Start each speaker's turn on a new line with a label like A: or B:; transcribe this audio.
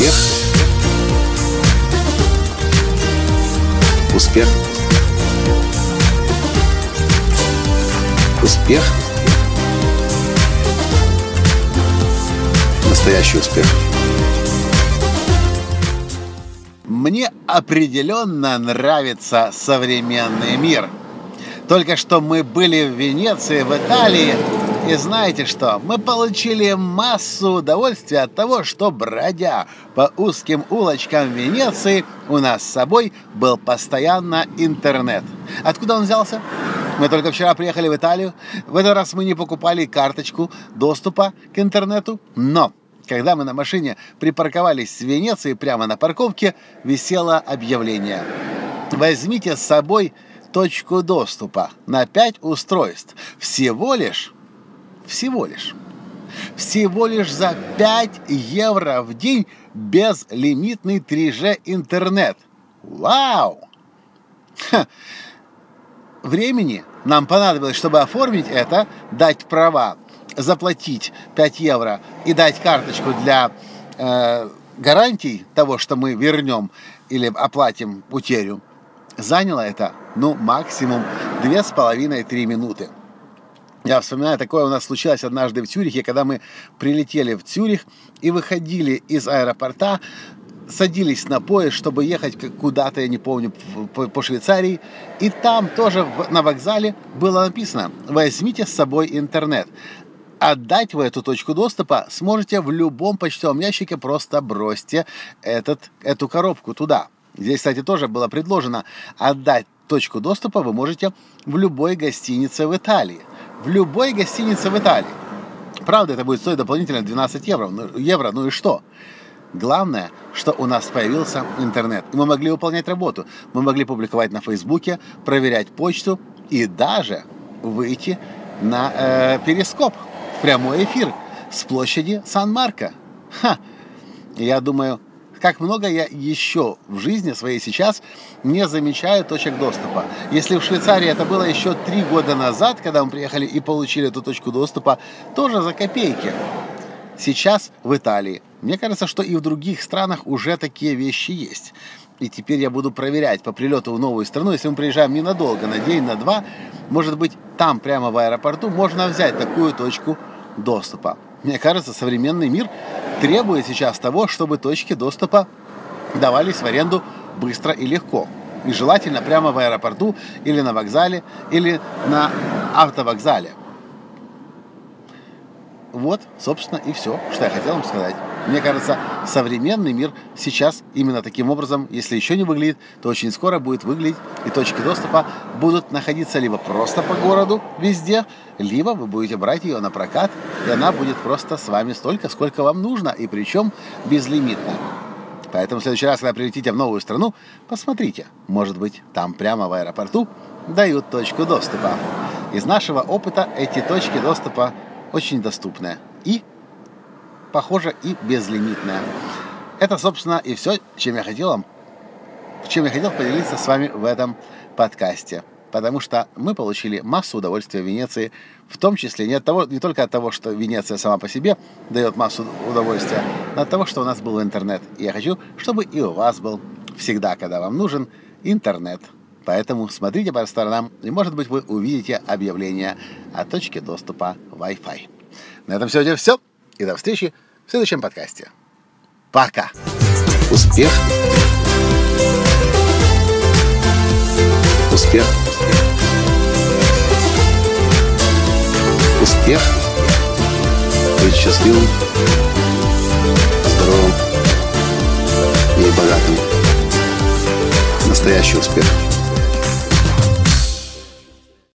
A: Успех. Успех. Успех. Настоящий успех.
B: Мне определенно нравится современный мир. Только что мы были в Венеции, в Италии, и знаете что? Мы получили массу удовольствия от того, что, бродя по узким улочкам Венеции, у нас с собой был постоянно интернет. Откуда он взялся? Мы только вчера приехали в Италию. В этот раз мы не покупали карточку доступа к интернету, но когда мы на машине припарковались в Венеции, прямо на парковке висело объявление. Возьмите с собой точку доступа на 5 устройств. Всего лишь всего лишь. Всего лишь за 5 евро в день безлимитный 3G интернет. Вау! Ха. Времени нам понадобилось, чтобы оформить это, дать права, заплатить 5 евро и дать карточку для э, гарантий того, что мы вернем или оплатим утерю. Заняло это, ну, максимум 2,5-3 минуты. Я вспоминаю, такое у нас случилось однажды в Цюрихе, когда мы прилетели в Цюрих и выходили из аэропорта, садились на поезд, чтобы ехать куда-то, я не помню, по, Швейцарии. И там тоже на вокзале было написано «Возьмите с собой интернет». Отдать вы эту точку доступа сможете в любом почтовом ящике, просто бросьте этот, эту коробку туда. Здесь, кстати, тоже было предложено отдать точку доступа вы можете в любой гостинице в Италии в любой гостинице в Италии. Правда, это будет стоить дополнительно 12 евро. Ну, евро, ну и что? Главное, что у нас появился интернет. И мы могли выполнять работу. Мы могли публиковать на Фейсбуке, проверять почту и даже выйти на э, перископ в прямой эфир с площади Сан-Марко. Ха! Я думаю, как много я еще в жизни своей сейчас не замечаю точек доступа. Если в Швейцарии это было еще три года назад, когда мы приехали и получили эту точку доступа, тоже за копейки. Сейчас в Италии. Мне кажется, что и в других странах уже такие вещи есть. И теперь я буду проверять по прилету в новую страну, если мы приезжаем ненадолго, на день, на два, может быть, там прямо в аэропорту можно взять такую точку доступа. Мне кажется, современный мир требует сейчас того, чтобы точки доступа давались в аренду быстро и легко. И желательно прямо в аэропорту или на вокзале, или на автовокзале. Вот, собственно, и все, что я хотел вам сказать. Мне кажется, современный мир сейчас именно таким образом, если еще не выглядит, то очень скоро будет выглядеть, и точки доступа будут находиться либо просто по городу везде, либо вы будете брать ее на прокат, и она будет просто с вами столько, сколько вам нужно, и причем безлимитно. Поэтому в следующий раз, когда прилетите в новую страну, посмотрите, может быть, там прямо в аэропорту дают точку доступа. Из нашего опыта эти точки доступа очень доступная и, похоже, и безлимитная. Это, собственно, и все, чем я хотел, чем я хотел поделиться с вами в этом подкасте. Потому что мы получили массу удовольствия в Венеции, в том числе не, от того, не только от того, что Венеция сама по себе дает массу удовольствия, но от того, что у нас был интернет. И я хочу, чтобы и у вас был всегда, когда вам нужен интернет. Поэтому смотрите по сторонам, и, может быть, вы увидите объявление о точке доступа Wi-Fi. На этом сегодня все. И до встречи в следующем подкасте. Пока!
A: Успех! Успех! Успех! Быть счастливым, здоровым и богатым. Настоящий успех!